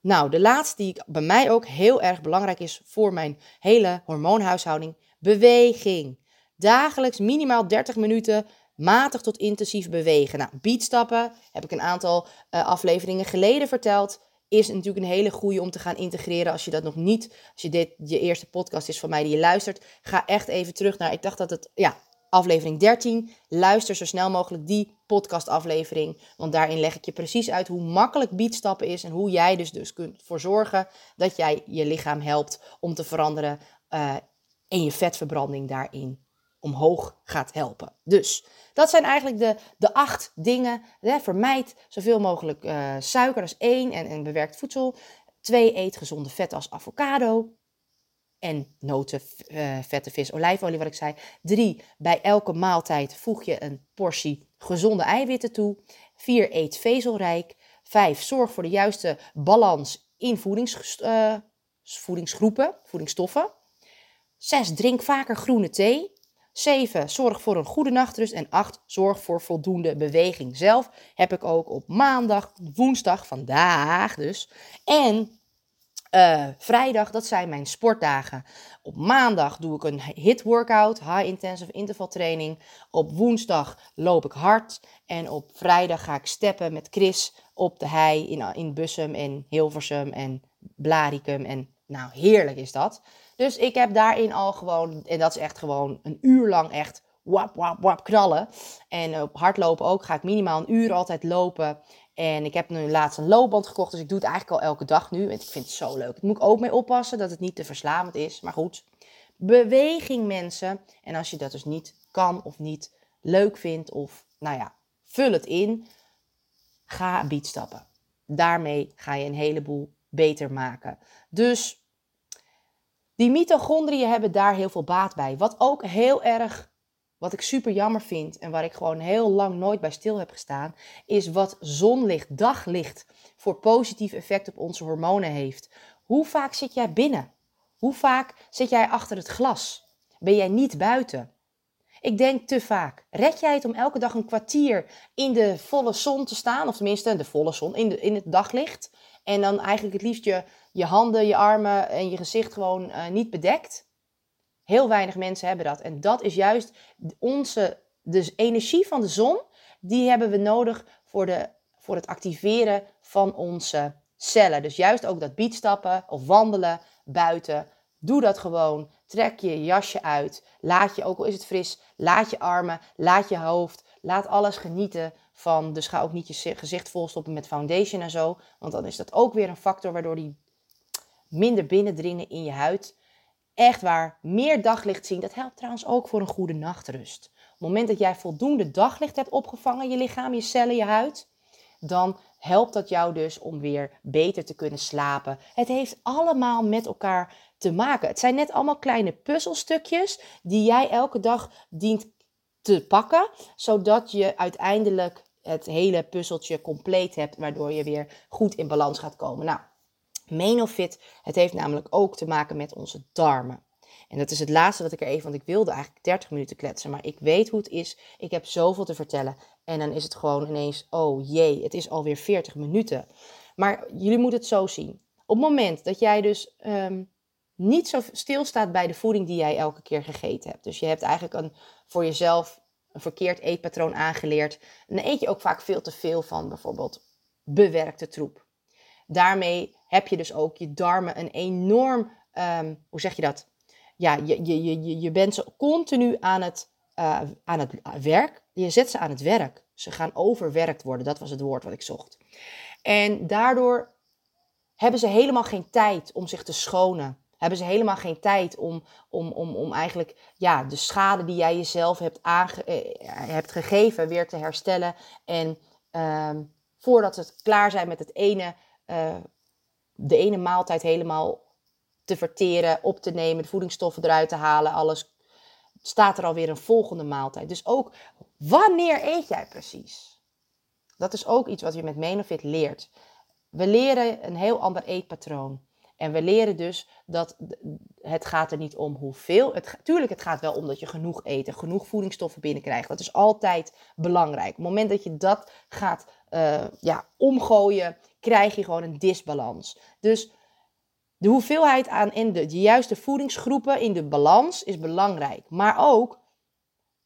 Nou, de laatste die bij mij ook heel erg belangrijk is voor mijn hele hormoonhuishouding, beweging. Dagelijks minimaal 30 minuten matig tot intensief bewegen. Nou, beatstappen heb ik een aantal uh, afleveringen geleden verteld. Is natuurlijk een hele goede om te gaan integreren. Als je dat nog niet, als je dit je eerste podcast is van mij die je luistert, ga echt even terug naar. Ik dacht dat het, ja, aflevering 13. Luister zo snel mogelijk die podcastaflevering. Want daarin leg ik je precies uit hoe makkelijk beatstappen is. En hoe jij dus, dus kunt voor zorgen dat jij je lichaam helpt om te veranderen. Uh, en je vetverbranding daarin omhoog gaat helpen. Dus dat zijn eigenlijk de, de acht dingen. Hè, vermijd zoveel mogelijk uh, suiker, is één. En, en bewerkt voedsel. Twee, eet gezonde vetten als avocado. En noten, uh, vette vis, olijfolie, wat ik zei. Drie, bij elke maaltijd voeg je een portie gezonde eiwitten toe. Vier, eet vezelrijk. Vijf, zorg voor de juiste balans in voedings, uh, voedingsgroepen, voedingsstoffen. Zes, drink vaker groene thee. 7. Zorg voor een goede nachtrust. En 8. Zorg voor voldoende beweging. Zelf heb ik ook op maandag, woensdag, vandaag dus. En uh, vrijdag, dat zijn mijn sportdagen. Op maandag doe ik een hit workout, high intensive interval training. Op woensdag loop ik hard. En op vrijdag ga ik steppen met Chris op de hei in, in Bussum en Hilversum en Blaricum. En nou, heerlijk is dat. Dus ik heb daarin al gewoon, en dat is echt gewoon een uur lang echt wap, wap, wap knallen. En op hardlopen ook ga ik minimaal een uur altijd lopen. En ik heb nu laatst een loopband gekocht, dus ik doe het eigenlijk al elke dag nu. En ik vind het zo leuk. Moet ik ook mee oppassen dat het niet te verslavend is. Maar goed, beweging mensen. En als je dat dus niet kan of niet leuk vindt of nou ja, vul het in. Ga stappen. Daarmee ga je een heleboel beter maken. Dus die mitochondriën hebben daar heel veel baat bij. Wat ook heel erg, wat ik super jammer vind en waar ik gewoon heel lang nooit bij stil heb gestaan, is wat zonlicht, daglicht voor positief effect op onze hormonen heeft. Hoe vaak zit jij binnen? Hoe vaak zit jij achter het glas? Ben jij niet buiten? Ik denk te vaak. Red jij het om elke dag een kwartier in de volle zon te staan? Of tenminste, de volle zon, in, de, in het daglicht. En dan eigenlijk het liefst je, je handen, je armen en je gezicht gewoon uh, niet bedekt. Heel weinig mensen hebben dat. En dat is juist onze de energie van de zon. Die hebben we nodig voor, de, voor het activeren van onze cellen. Dus juist ook dat bietstappen of wandelen buiten. Doe dat gewoon. Trek je jasje uit. Laat je, ook al is het fris, laat je armen, laat je hoofd. Laat alles genieten van. Dus ga ook niet je gezicht volstoppen met foundation en zo. Want dan is dat ook weer een factor waardoor die minder binnendringen in je huid. Echt waar, meer daglicht zien. Dat helpt trouwens ook voor een goede nachtrust. Op het moment dat jij voldoende daglicht hebt opgevangen, je lichaam, je cellen, je huid, dan helpt dat jou dus om weer beter te kunnen slapen. Het heeft allemaal met elkaar te maken. Het zijn net allemaal kleine puzzelstukjes die jij elke dag dient te pakken, zodat je uiteindelijk het hele puzzeltje compleet hebt, waardoor je weer goed in balans gaat komen. Nou, Menofit, het heeft namelijk ook te maken met onze darmen. En dat is het laatste wat ik er even, want ik wilde eigenlijk 30 minuten kletsen, maar ik weet hoe het is. Ik heb zoveel te vertellen. En dan is het gewoon ineens, oh jee, het is alweer 40 minuten. Maar jullie moeten het zo zien. Op het moment dat jij dus ehm, niet zo stilstaat bij de voeding die jij elke keer gegeten hebt. Dus je hebt eigenlijk een, voor jezelf een verkeerd eetpatroon aangeleerd. dan eet je ook vaak veel te veel van bijvoorbeeld bewerkte troep. Daarmee heb je dus ook je darmen een enorm, um, hoe zeg je dat? Ja, je, je, je, je bent ze continu aan het, uh, aan het werk. Je zet ze aan het werk. Ze gaan overwerkt worden. Dat was het woord wat ik zocht. En daardoor hebben ze helemaal geen tijd om zich te schonen. Hebben ze helemaal geen tijd om, om, om, om eigenlijk ja, de schade die jij jezelf hebt, aange, eh, hebt gegeven weer te herstellen. En uh, voordat ze klaar zijn met het ene, uh, de ene maaltijd helemaal te verteren, op te nemen, de voedingsstoffen eruit te halen, alles, staat er alweer een volgende maaltijd. Dus ook wanneer eet jij precies? Dat is ook iets wat je met Menofit leert. We leren een heel ander eetpatroon. En we leren dus dat het gaat er niet om hoeveel. Het, tuurlijk, het gaat wel om dat je genoeg eet en genoeg voedingsstoffen binnenkrijgt. Dat is altijd belangrijk. Op het moment dat je dat gaat uh, ja, omgooien, krijg je gewoon een disbalans. Dus de hoeveelheid aan en de juiste voedingsgroepen in de balans is belangrijk. Maar ook,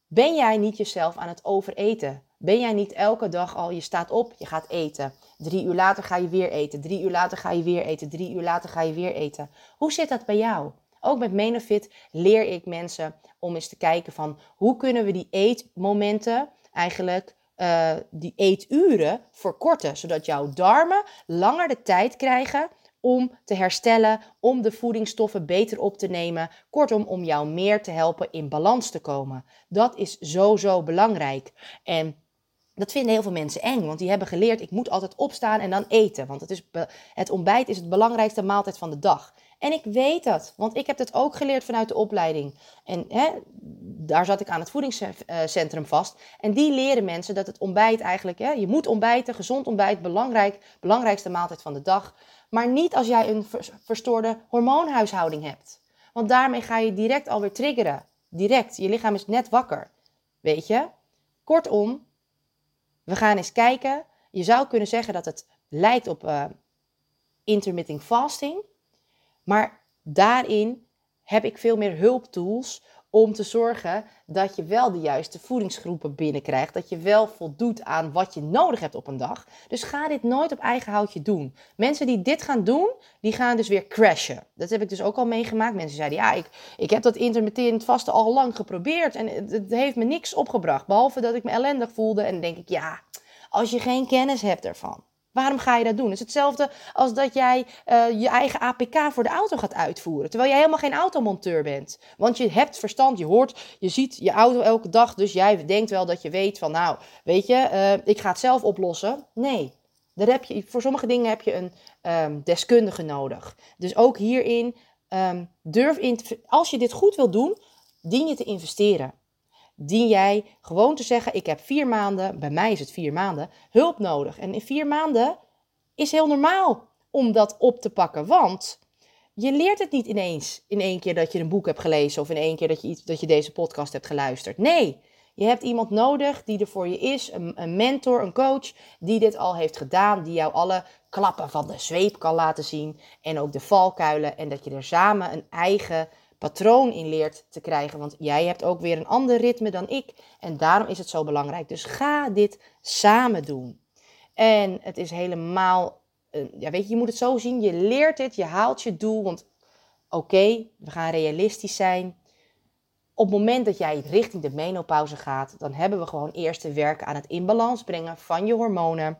ben jij niet jezelf aan het overeten? Ben jij niet elke dag al, je staat op, je gaat eten. Drie uur later ga je weer eten. Drie uur later ga je weer eten. Drie uur later ga je weer eten. Hoe zit dat bij jou? Ook met Menofit leer ik mensen om eens te kijken van hoe kunnen we die eetmomenten eigenlijk uh, die eeturen verkorten, zodat jouw darmen langer de tijd krijgen om te herstellen, om de voedingsstoffen beter op te nemen. Kortom, om jou meer te helpen in balans te komen. Dat is zo, zo belangrijk. En dat vinden heel veel mensen eng, want die hebben geleerd: ik moet altijd opstaan en dan eten. Want het, is het ontbijt is het belangrijkste maaltijd van de dag. En ik weet dat, want ik heb het ook geleerd vanuit de opleiding. En hè, daar zat ik aan het voedingscentrum vast. En die leren mensen dat het ontbijt eigenlijk, hè, je moet ontbijten, gezond ontbijt, belangrijk, belangrijkste maaltijd van de dag. Maar niet als jij een verstoorde hormoonhuishouding hebt. Want daarmee ga je direct alweer triggeren. Direct, je lichaam is net wakker. Weet je? Kortom, we gaan eens kijken. Je zou kunnen zeggen dat het lijkt op uh, intermittent fasting. Maar daarin heb ik veel meer hulptools om te zorgen dat je wel de juiste voedingsgroepen binnenkrijgt. Dat je wel voldoet aan wat je nodig hebt op een dag. Dus ga dit nooit op eigen houtje doen. Mensen die dit gaan doen, die gaan dus weer crashen. Dat heb ik dus ook al meegemaakt. Mensen zeiden, ja, ik, ik heb dat intermittent vaste al lang geprobeerd en het, het heeft me niks opgebracht. Behalve dat ik me ellendig voelde en dan denk ik, ja, als je geen kennis hebt ervan. Waarom ga je dat doen? Het is hetzelfde als dat jij uh, je eigen APK voor de auto gaat uitvoeren. Terwijl jij helemaal geen automonteur bent. Want je hebt verstand, je hoort, je ziet je auto elke dag. Dus jij denkt wel dat je weet van, nou, weet je, uh, ik ga het zelf oplossen. Nee, daar heb je, voor sommige dingen heb je een um, deskundige nodig. Dus ook hierin, um, durf in, als je dit goed wil doen, dien je te investeren dien jij gewoon te zeggen: Ik heb vier maanden, bij mij is het vier maanden, hulp nodig. En in vier maanden is heel normaal om dat op te pakken. Want je leert het niet ineens in één keer dat je een boek hebt gelezen of in één keer dat je, iets, dat je deze podcast hebt geluisterd. Nee, je hebt iemand nodig die er voor je is, een, een mentor, een coach, die dit al heeft gedaan, die jou alle klappen van de zweep kan laten zien en ook de valkuilen en dat je er samen een eigen patroon in leert te krijgen. Want jij hebt ook weer een ander ritme dan ik. En daarom is het zo belangrijk. Dus ga dit samen doen. En het is helemaal, uh, ja, weet je, je moet het zo zien. Je leert het, je haalt je doel. Want oké, we gaan realistisch zijn. Op het moment dat jij richting de menopauze gaat, dan hebben we gewoon eerst te werken aan het in balans brengen van je hormonen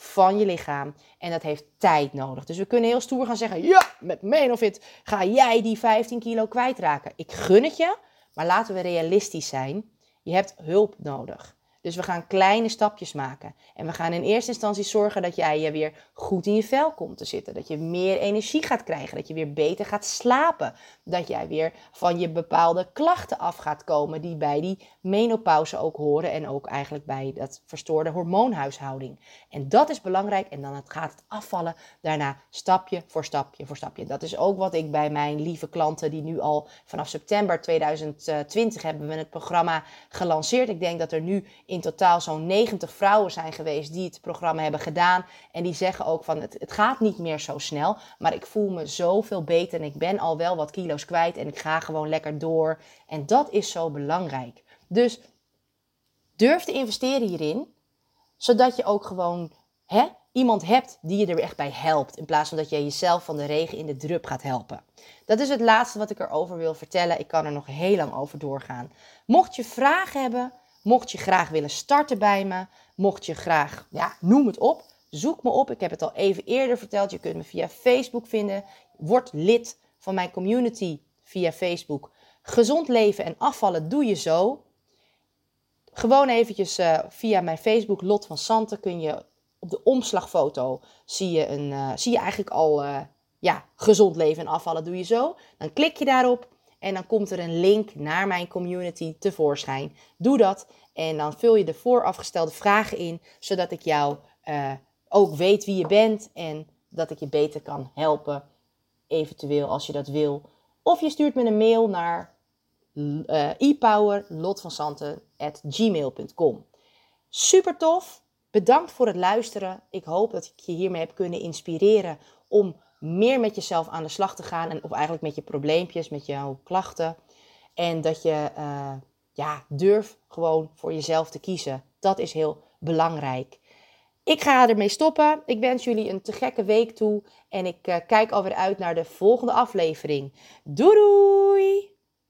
van je lichaam. En dat heeft tijd nodig. Dus we kunnen heel stoer gaan zeggen: ja, met Menofit ga jij die 15 kilo kwijtraken. Ik gun het je, maar laten we realistisch zijn. Je hebt hulp nodig. Dus we gaan kleine stapjes maken. En we gaan in eerste instantie zorgen dat jij je weer goed in je vel komt te zitten. Dat je meer energie gaat krijgen. Dat je weer beter gaat slapen. Dat jij weer van je bepaalde klachten af gaat komen die bij die menopauze ook horen. En ook eigenlijk bij dat verstoorde hormoonhuishouding. En dat is belangrijk. En dan gaat het afvallen daarna stapje voor stapje voor stapje. Dat is ook wat ik bij mijn lieve klanten die nu al vanaf september 2020 hebben we het programma gelanceerd. Ik denk dat er nu in totaal zo'n 90 vrouwen zijn geweest die het programma hebben gedaan. En die zeggen ook van het, het gaat niet meer zo snel, maar ik voel me zoveel beter en ik ben al wel wat kilo's kwijt en ik ga gewoon lekker door. En dat is zo belangrijk. Dus durf te investeren hierin, zodat je ook gewoon hè, iemand hebt die je er echt bij helpt. In plaats van dat je jezelf van de regen in de drup gaat helpen. Dat is het laatste wat ik erover wil vertellen. Ik kan er nog heel lang over doorgaan. Mocht je vragen hebben, Mocht je graag willen starten bij me, mocht je graag, ja, noem het op, zoek me op. Ik heb het al even eerder verteld. Je kunt me via Facebook vinden. Word lid van mijn community via Facebook. Gezond leven en afvallen doe je zo. Gewoon eventjes uh, via mijn Facebook Lot van Santen kun je op de omslagfoto zie je, een, uh, zie je eigenlijk al uh, ja, gezond leven en afvallen doe je zo. Dan klik je daarop en dan komt er een link naar mijn community tevoorschijn. Doe dat en dan vul je de voorafgestelde vragen in, zodat ik jou ook weet wie je bent en dat ik je beter kan helpen, eventueel als je dat wil. Of je stuurt me een mail naar uh, epowerlotvansanten.gmail.com Super tof! Bedankt voor het luisteren. Ik hoop dat ik je hiermee heb kunnen inspireren om meer met jezelf aan de slag te gaan. En, of eigenlijk met je probleempjes, met jouw klachten. En dat je uh, ja, durf gewoon voor jezelf te kiezen. Dat is heel belangrijk. Ik ga ermee stoppen. Ik wens jullie een te gekke week toe. En ik uh, kijk alweer uit naar de volgende aflevering. Doei!